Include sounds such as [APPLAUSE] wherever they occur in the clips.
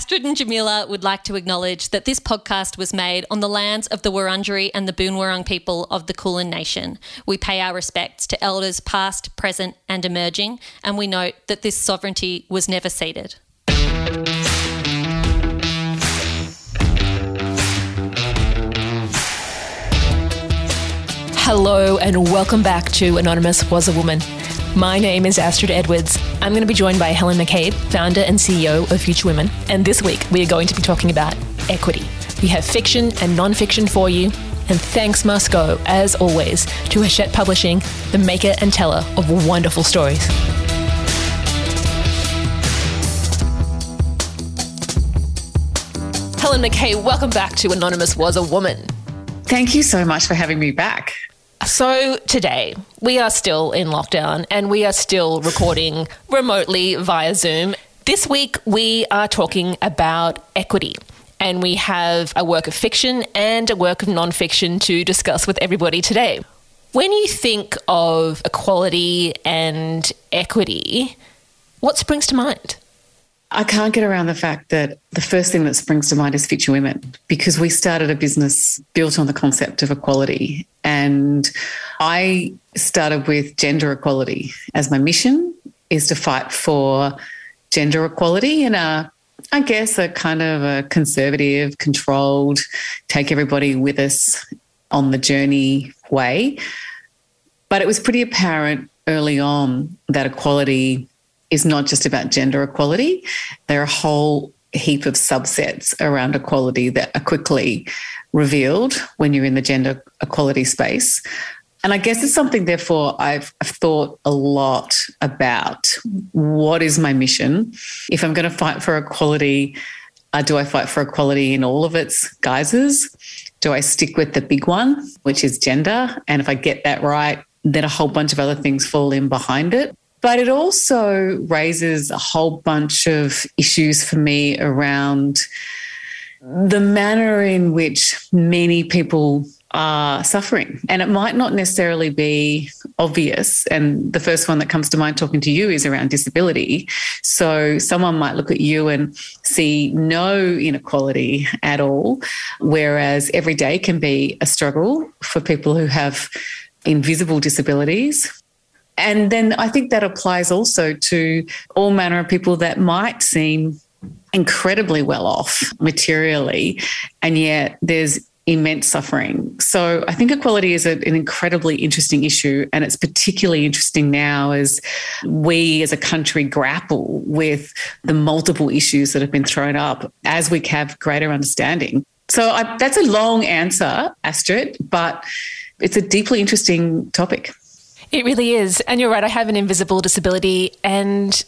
Astrid and Jamila would like to acknowledge that this podcast was made on the lands of the Wurundjeri and the Boonwurrung people of the Kulin Nation. We pay our respects to elders past, present, and emerging, and we note that this sovereignty was never ceded. Hello, and welcome back to Anonymous Was a Woman. My name is Astrid Edwards. I'm going to be joined by Helen McCabe, founder and CEO of Future Women. And this week, we are going to be talking about equity. We have fiction and non fiction for you. And thanks must go, as always, to Hachette Publishing, the maker and teller of wonderful stories. Helen McCabe, welcome back to Anonymous Was a Woman. Thank you so much for having me back. So, today we are still in lockdown and we are still recording remotely via Zoom. This week we are talking about equity. And we have a work of fiction and a work of non-fiction to discuss with everybody today. When you think of equality and equity, what springs to mind? I can't get around the fact that the first thing that springs to mind is Future Women because we started a business built on the concept of equality. And I started with gender equality as my mission is to fight for gender equality in a, I guess, a kind of a conservative, controlled, take everybody with us on the journey way. But it was pretty apparent early on that equality is not just about gender equality. There are a whole heap of subsets around equality that are quickly revealed when you're in the gender equality space. And I guess it's something, therefore, I've, thought a lot about what is my mission? If I'm going to fight for equality, uh, do I fight for equality in all of its guises? Do I stick with the big one, which is gender? And if I get that right, then a whole bunch of other things fall in behind it. But it also raises a whole bunch of issues for me around the manner in which many people are suffering. And it might not necessarily be obvious. And the first one that comes to mind talking to you is around disability. So someone might look at you and see no inequality at all, whereas every day can be a struggle for people who have invisible disabilities and then I think that applies also to all manner of people that might seem incredibly well off materially, and yet there's immense suffering. So I think equality is a, an incredibly interesting issue, and it's particularly interesting now as we as a country grapple with the multiple issues that have been thrown up as we have greater understanding. So I, that's a long answer, Astrid, but it's a deeply interesting topic. It really is. And you're right, I have an invisible disability. And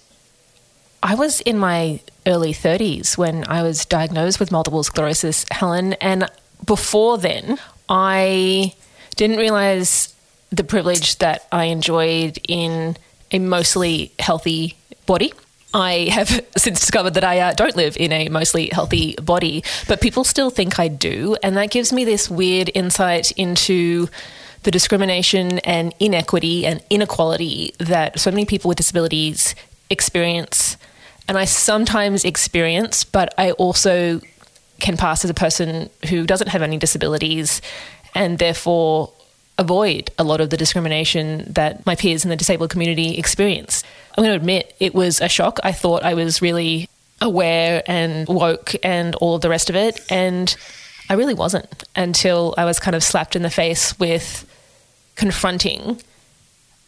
I was in my early 30s when I was diagnosed with multiple sclerosis, Helen. And before then, I didn't realize the privilege that I enjoyed in a mostly healthy body. I have [LAUGHS] since discovered that I uh, don't live in a mostly healthy body, but people still think I do. And that gives me this weird insight into the discrimination and inequity and inequality that so many people with disabilities experience. And I sometimes experience, but I also can pass as a person who doesn't have any disabilities and therefore avoid a lot of the discrimination that my peers in the disabled community experience. I'm going to admit it was a shock. I thought I was really aware and woke and all of the rest of it. And I really wasn't until I was kind of slapped in the face with confronting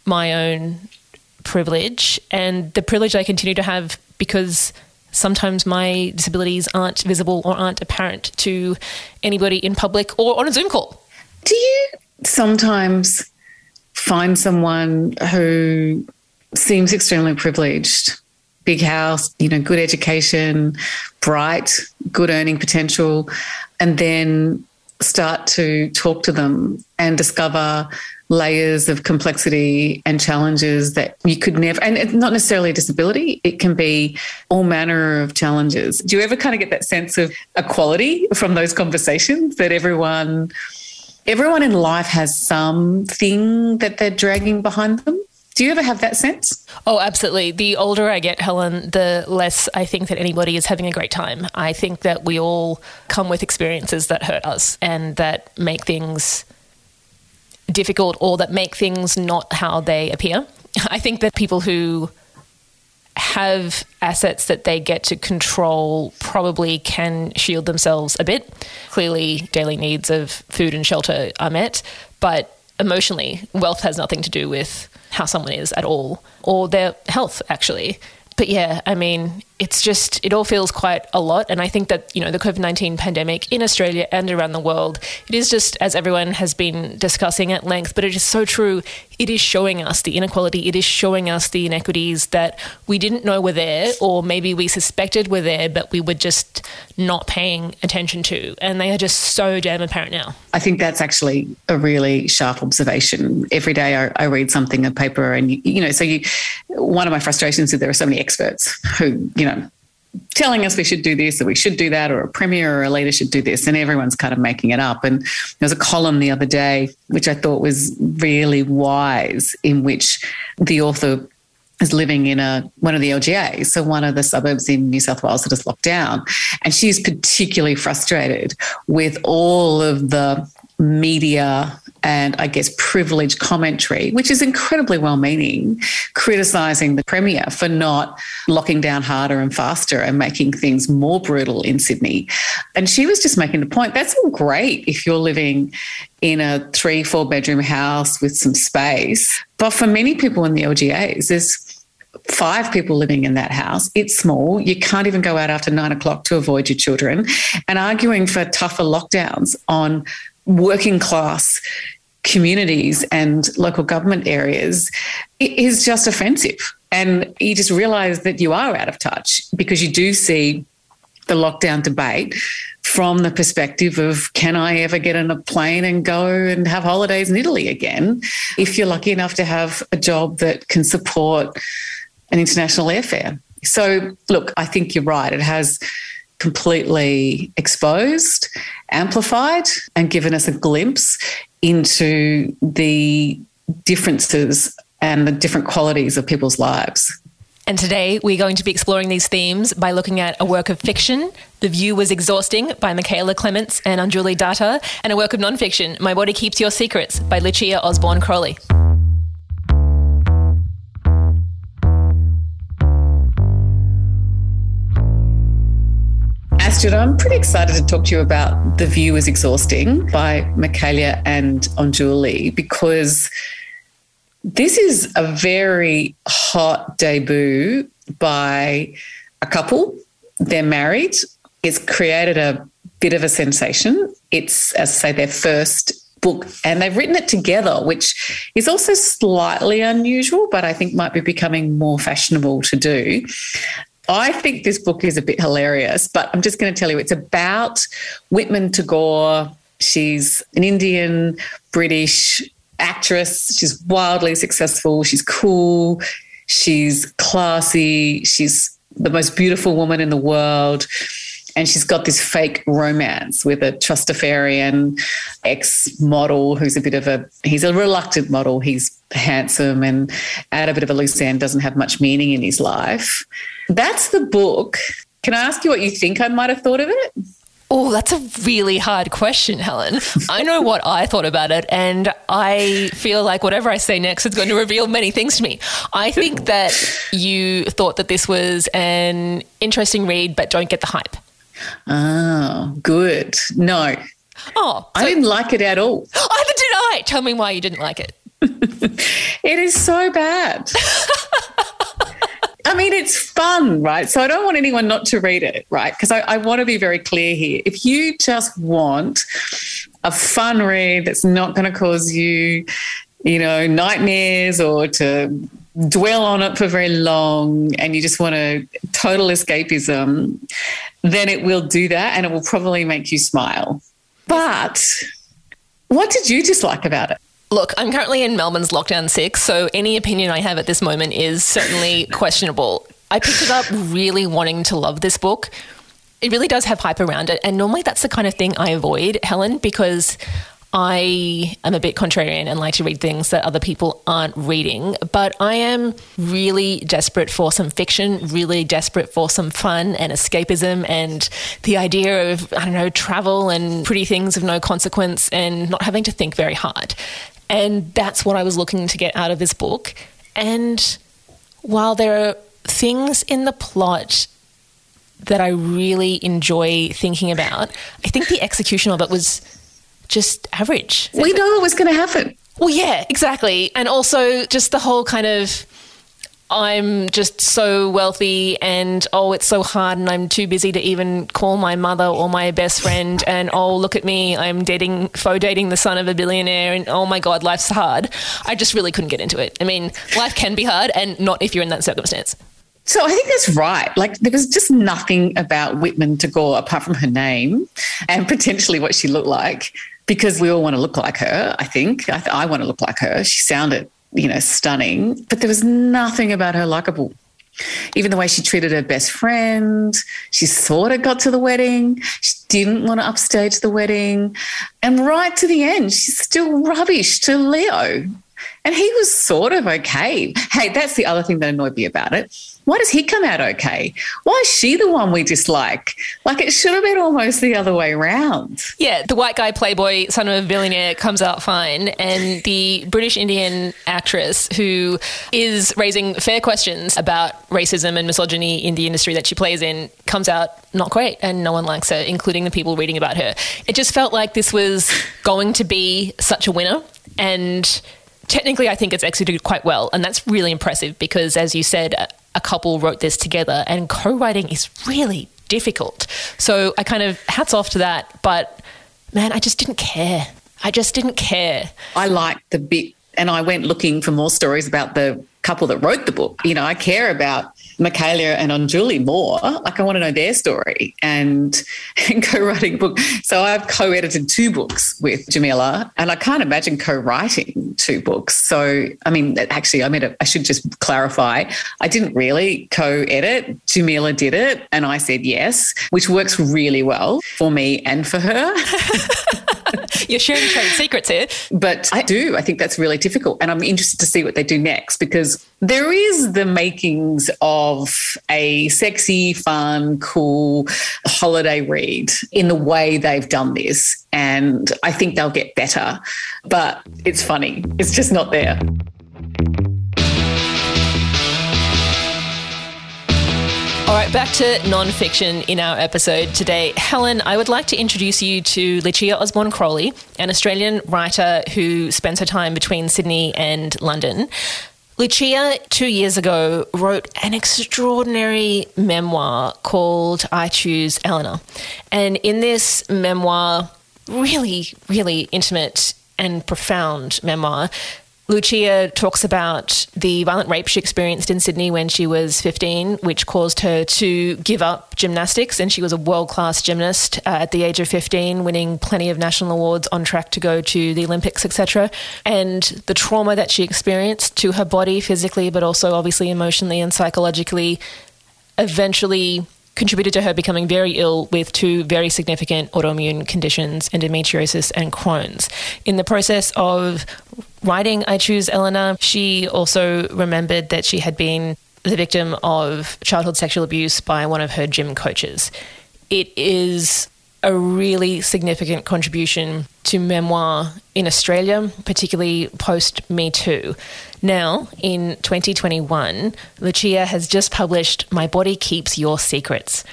my own privilege and the privilege I continue to have because sometimes my disabilities aren't visible or aren't apparent to anybody in public or on a Zoom call. Do you sometimes find someone who seems extremely privileged? Big house, you know, good education, bright, good earning potential, and then start to talk to them and discover layers of complexity and challenges that you could never, and it's not necessarily a disability, it can be all manner of challenges. Do you ever kind of get that sense of equality from those conversations that everyone, everyone in life has something that they're dragging behind them? Do you ever have that sense? Oh, absolutely. The older I get, Helen, the less I think that anybody is having a great time. I think that we all come with experiences that hurt us and that make things difficult or that make things not how they appear. [LAUGHS] I think that people who have assets that they get to control probably can shield themselves a bit. Clearly, daily needs of food and shelter are met, but emotionally, wealth has nothing to do with how someone is at all, or their health, actually. But yeah, I mean, it's just, it all feels quite a lot. And I think that, you know, the COVID 19 pandemic in Australia and around the world, it is just, as everyone has been discussing at length, but it is so true. It is showing us the inequality, it is showing us the inequities that we didn't know were there, or maybe we suspected were there, but we were just not paying attention to. And they are just so damn apparent now. I think that's actually a really sharp observation. Every day I, I read something in paper, and, you, you know, so you, one of my frustrations is there are so many experts who, you know, telling us we should do this or we should do that or a premier or a leader should do this and everyone's kind of making it up. And there was a column the other day which i thought was really wise in which the author is living in a one of the LGAs, so one of the suburbs in New South Wales that is locked down, and she's particularly frustrated with all of the media and I guess privileged commentary, which is incredibly well meaning, criticising the Premier for not locking down harder and faster and making things more brutal in Sydney. And she was just making the point that's all great if you're living in a three, four bedroom house with some space. But for many people in the LGAs, there's five people living in that house. It's small. You can't even go out after nine o'clock to avoid your children. And arguing for tougher lockdowns on working class communities and local government areas is just offensive. And you just realize that you are out of touch because you do see the lockdown debate from the perspective of can I ever get on a plane and go and have holidays in Italy again? If you're lucky enough to have a job that can support an international airfare. So, look, I think you're right. It has completely exposed, amplified, and given us a glimpse into the differences and the different qualities of people's lives. And today we're going to be exploring these themes by looking at a work of fiction, The View Was Exhausting by Mikaela Clements and Onjuli Datta, and a work of nonfiction, My Body Keeps Your Secrets by Lucia Osborne Crowley. Astrid, I'm pretty excited to talk to you about The View is Exhausting by Mikaela and Onjuli because this is a very hot debut by a couple. They're married. It's created a bit of a sensation. It's, as I say, their first book and they've written it together, which is also slightly unusual, but I think might be becoming more fashionable to do. I think this book is a bit hilarious, but I'm just going to tell you it's about Whitman Tagore. She's an Indian British actress. She's wildly successful. She's cool. She's classy. She's the most beautiful woman in the world. And she's got this fake romance with a Trustafarian ex model who's a bit of a, he's a reluctant model. He's handsome and at a bit of a loose end, doesn't have much meaning in his life. That's the book. Can I ask you what you think I might have thought of it? Oh, that's a really hard question, Helen. I know what I thought about it, and I feel like whatever I say next is going to reveal many things to me. I think that you thought that this was an interesting read, but don't get the hype. Oh, good. No. Oh, so I didn't like it at all. Either did I. Tell me why you didn't like it. [LAUGHS] it is so bad. [LAUGHS] Right? So I don't want anyone not to read it, right? Because I, I want to be very clear here. If you just want a fun read that's not going to cause you, you know, nightmares or to dwell on it for very long and you just want a total escapism, then it will do that and it will probably make you smile. But what did you dislike about it? Look, I'm currently in Melbourne's lockdown six, so any opinion I have at this moment is certainly [LAUGHS] questionable. I picked it up really wanting to love this book. It really does have hype around it. And normally that's the kind of thing I avoid, Helen, because I am a bit contrarian and like to read things that other people aren't reading, but I am really desperate for some fiction, really desperate for some fun and escapism and the idea of, I don't know, travel and pretty things of no consequence and not having to think very hard. And that's what I was looking to get out of this book. And while there are things in the plot that I really enjoy thinking about, I think the execution of it was just average. We know it was going to happen. Well, yeah, exactly. And also just the whole kind of I'm just so wealthy and oh, it's so hard and I'm too busy to even call my mother or my best friend. And oh, look at me, I'm dating, faux dating the son of a billionaire. And oh my God, life's hard. I just really couldn't get into it. I mean, life can be hard and not if you're in that circumstance. So I think that's right. Like there was just nothing about Whitman Tagore apart from her name and potentially what she looked like because we all want to look like her. I think I, th- I want to look like her. She sounded, you know, stunning, but there was nothing about her likable. Even the way she treated her best friend, she sort of got to the wedding. She didn't want to upstage the wedding. And right to the end, she's still rubbish to Leo. And he was sort of okay. Hey, that's the other thing that annoyed me about it. Why does he come out okay? Why is she the one we dislike? Like it should have been almost the other way around. Yeah, the white guy playboy, son of a billionaire, comes out fine. And the British Indian actress who is raising fair questions about racism and misogyny in the industry that she plays in comes out not great. And no one likes her, including the people reading about her. It just felt like this was going to be such a winner. And technically, I think it's executed quite well. And that's really impressive because, as you said, a couple wrote this together, and co writing is really difficult. So I kind of hats off to that. But man, I just didn't care. I just didn't care. I liked the bit, and I went looking for more stories about the couple that wrote the book. You know, I care about Mikaela and Onjuli more. Like I want to know their story and, [LAUGHS] and co-writing book. So I've co-edited two books with Jamila and I can't imagine co-writing two books. So, I mean, actually, I mean, I should just clarify. I didn't really co-edit. Jamila did it and I said yes, which works really well for me and for her. [LAUGHS] [LAUGHS] You're sharing trade secrets here. But I do. I think that's really difficult. And I'm interested to see what they do next because there is the makings of a sexy, fun, cool holiday read in the way they've done this. And I think they'll get better. But it's funny, it's just not there. Right, back to non-fiction in our episode today. Helen, I would like to introduce you to Lucia Osborne Crowley, an Australian writer who spends her time between Sydney and London. Lucia, two years ago, wrote an extraordinary memoir called I Choose Elena. And in this memoir, really, really intimate and profound memoir, Lucia talks about the violent rape she experienced in Sydney when she was 15, which caused her to give up gymnastics. And she was a world class gymnast uh, at the age of 15, winning plenty of national awards, on track to go to the Olympics, etc. And the trauma that she experienced to her body physically, but also obviously emotionally and psychologically, eventually contributed to her becoming very ill with two very significant autoimmune conditions, endometriosis and Crohn's. In the process of writing I Choose Elena, she also remembered that she had been the victim of childhood sexual abuse by one of her gym coaches. It is a really significant contribution to memoir in Australia, particularly post Me Too. Now, in 2021, Lucia has just published My Body Keeps Your Secrets.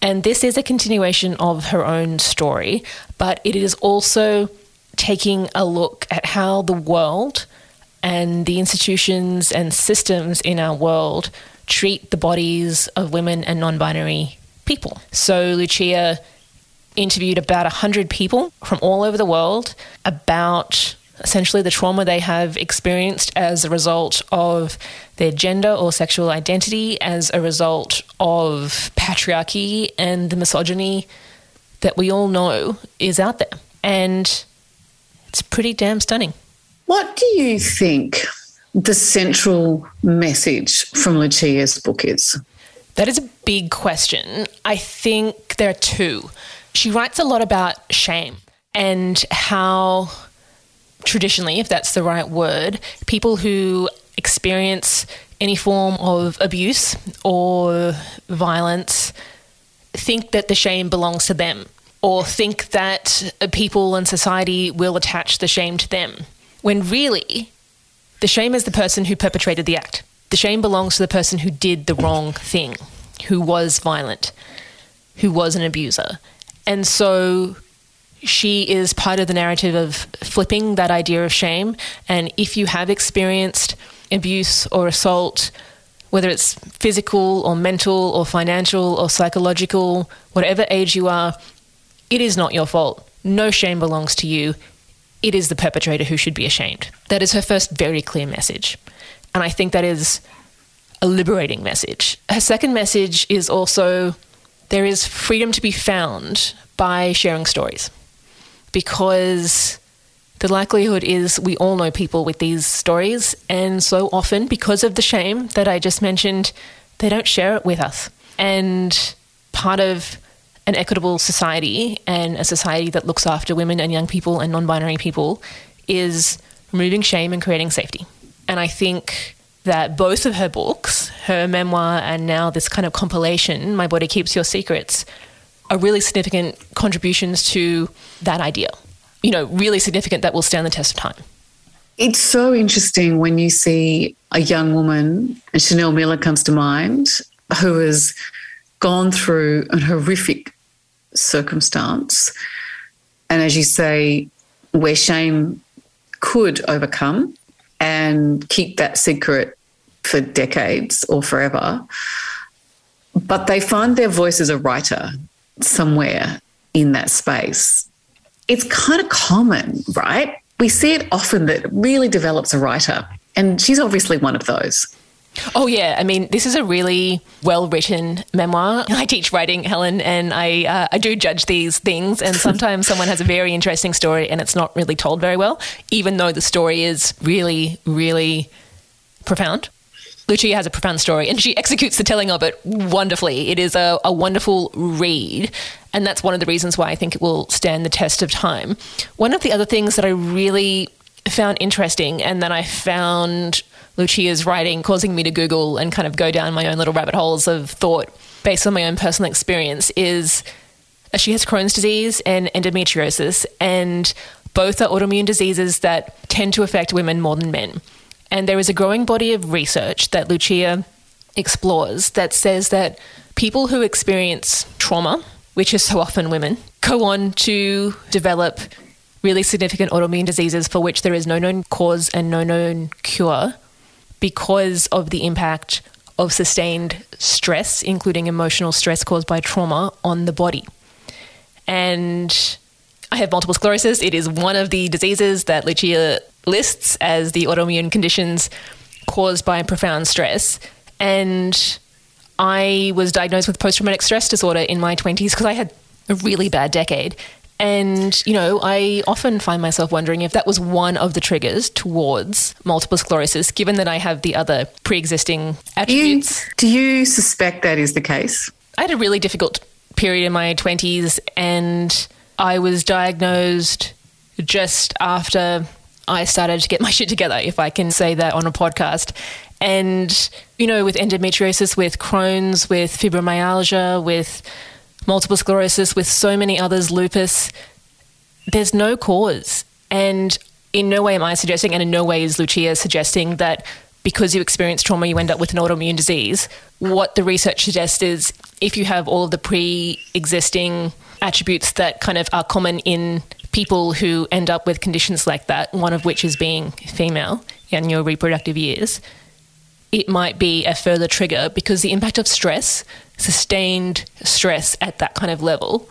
And this is a continuation of her own story, but it is also taking a look at how the world and the institutions and systems in our world treat the bodies of women and non binary people. So, Lucia interviewed about 100 people from all over the world about essentially the trauma they have experienced as a result of their gender or sexual identity, as a result of patriarchy and the misogyny that we all know is out there. And it's pretty damn stunning. What do you think the central message from Lucia's book is? That is a big question. I think there are two. She writes a lot about shame and how traditionally, if that's the right word, people who experience any form of abuse or violence think that the shame belongs to them or think that uh, people and society will attach the shame to them. When really, the shame is the person who perpetrated the act. The shame belongs to the person who did the wrong thing, who was violent, who was an abuser. And so she is part of the narrative of flipping that idea of shame. And if you have experienced abuse or assault, whether it's physical or mental or financial or psychological, whatever age you are, it is not your fault. No shame belongs to you. It is the perpetrator who should be ashamed. That is her first very clear message. And I think that is a liberating message. Her second message is also there is freedom to be found by sharing stories because the likelihood is we all know people with these stories, and so often, because of the shame that I just mentioned, they don't share it with us. And part of an equitable society and a society that looks after women and young people and non binary people is removing shame and creating safety. And I think that both of her books, her memoir and now this kind of compilation, My Body Keeps Your Secrets, are really significant contributions to that idea you know, really significant that will stand the test of time. It's so interesting when you see a young woman, and Chanel Miller comes to mind, who has gone through an horrific circumstance. And as you say, where shame could overcome and keep that secret for decades or forever. But they find their voice as a writer somewhere in that space it's kind of common, right? We see it often that it really develops a writer. And she's obviously one of those. Oh yeah, I mean, this is a really well-written memoir. [LAUGHS] I teach writing, Helen, and I uh, I do judge these things. And [LAUGHS] sometimes someone has a very interesting story, and it's not really told very well, even though the story is really, really profound. Lucia has a profound story, and she executes the telling of it wonderfully. It is a, a wonderful read, and that's one of the reasons why I think it will stand the test of time. One of the other things that I really found interesting, and that I found Lucia's writing causing me to Google and kind of go down my own little rabbit holes of thought based on my own personal experience, is she has Crohn's disease and endometriosis, and both are autoimmune diseases that tend to affect women more than men. And there is a growing body of research that Lucia explores that says that people who experience trauma, which is so often women, go on to develop really significant autoimmune diseases for which there is no known cause and no known cure because of the impact of sustained stress, including emotional stress caused by trauma, on the body. And I have multiple sclerosis. It is one of the diseases that Lucia lists as the autoimmune conditions caused by profound stress. And I was diagnosed with post traumatic stress disorder in my 20s because I had a really bad decade. And, you know, I often find myself wondering if that was one of the triggers towards multiple sclerosis, given that I have the other pre existing attributes. Do you, do you suspect that is the case? I had a really difficult period in my 20s, and I was diagnosed just after I started to get my shit together, if I can say that on a podcast. And, you know, with endometriosis, with Crohn's, with fibromyalgia, with multiple sclerosis, with so many others, lupus, there's no cause. And in no way am I suggesting, and in no way is Lucia suggesting that because you experience trauma, you end up with an autoimmune disease. What the research suggests is if you have all of the pre existing attributes that kind of are common in people who end up with conditions like that, one of which is being female in your reproductive years, it might be a further trigger because the impact of stress, sustained stress at that kind of level,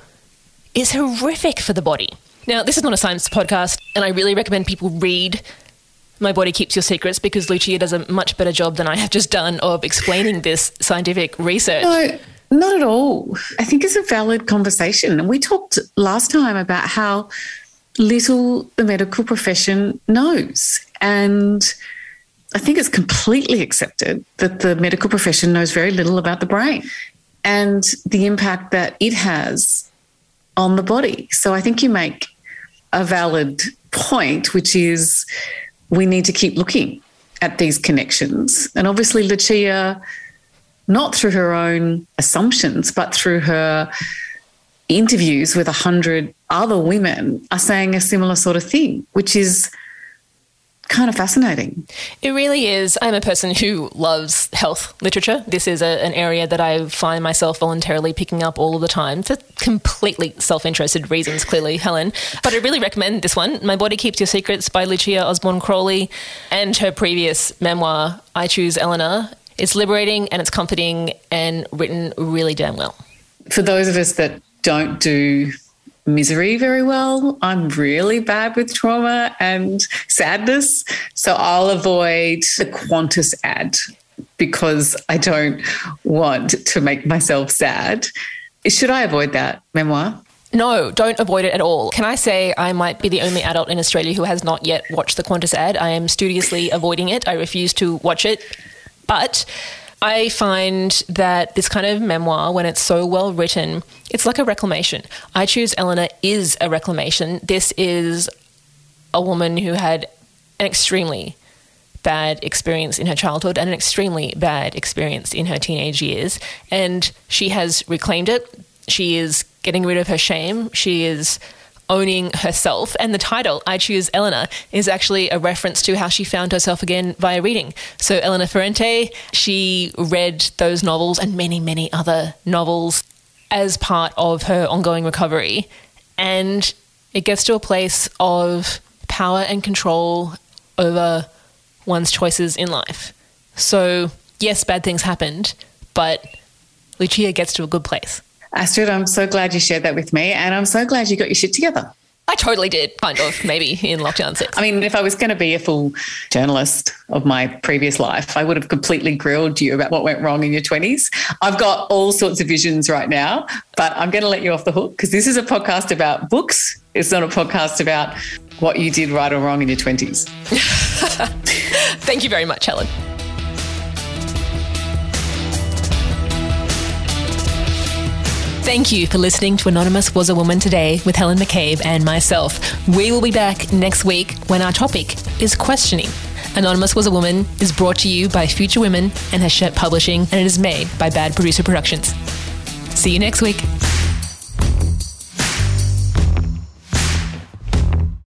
is horrific for the body. Now, this is not a science podcast, and I really recommend people read My Body Keeps Your Secrets because Lucia does a much better job than I have just done of explaining this scientific research. Not at all. I think it's a valid conversation. And we talked last time about how little the medical profession knows. And I think it's completely accepted that the medical profession knows very little about the brain and the impact that it has on the body. So I think you make a valid point, which is we need to keep looking at these connections. And obviously, Lucia, not through her own assumptions, but through her interviews with a hundred other women, are saying a similar sort of thing, which is kind of fascinating. It really is. I'm a person who loves health literature. This is a, an area that I find myself voluntarily picking up all the time for completely self interested reasons, clearly, Helen. But I really recommend this one My Body Keeps Your Secrets by Lucia Osborne Crowley and her previous memoir, I Choose Elena. It's liberating and it's comforting and written really damn well. For those of us that don't do misery very well. I'm really bad with trauma and sadness. So I'll avoid the Qantas ad because I don't want to make myself sad. Should I avoid that memoir? No, don't avoid it at all. Can I say I might be the only adult in Australia who has not yet watched the Qantas ad? I am studiously avoiding it. I refuse to watch it. But I find that this kind of memoir, when it's so well written, it's like a reclamation. I Choose Elena is a reclamation. This is a woman who had an extremely bad experience in her childhood and an extremely bad experience in her teenage years. And she has reclaimed it. She is getting rid of her shame. She is owning herself. And the title, I Choose Elena, is actually a reference to how she found herself again via reading. So, Elena Ferrante, she read those novels and many, many other novels as part of her ongoing recovery. And it gets to a place of power and control over one's choices in life. So, yes, bad things happened, but Lucia gets to a good place. Astrid, I'm so glad you shared that with me, and I'm so glad you got your shit together. I totally did, kind of, maybe in lockdown six. I mean, if I was going to be a full journalist of my previous life, I would have completely grilled you about what went wrong in your 20s. I've got all sorts of visions right now, but I'm going to let you off the hook because this is a podcast about books. It's not a podcast about what you did right or wrong in your 20s. [LAUGHS] Thank you very much, Helen. Thank you for listening to Anonymous Was a Woman Today with Helen McCabe and myself. We will be back next week when our topic is questioning. Anonymous Was a Woman is brought to you by Future Women and Hachette Publishing, and it is made by Bad Producer Productions. See you next week.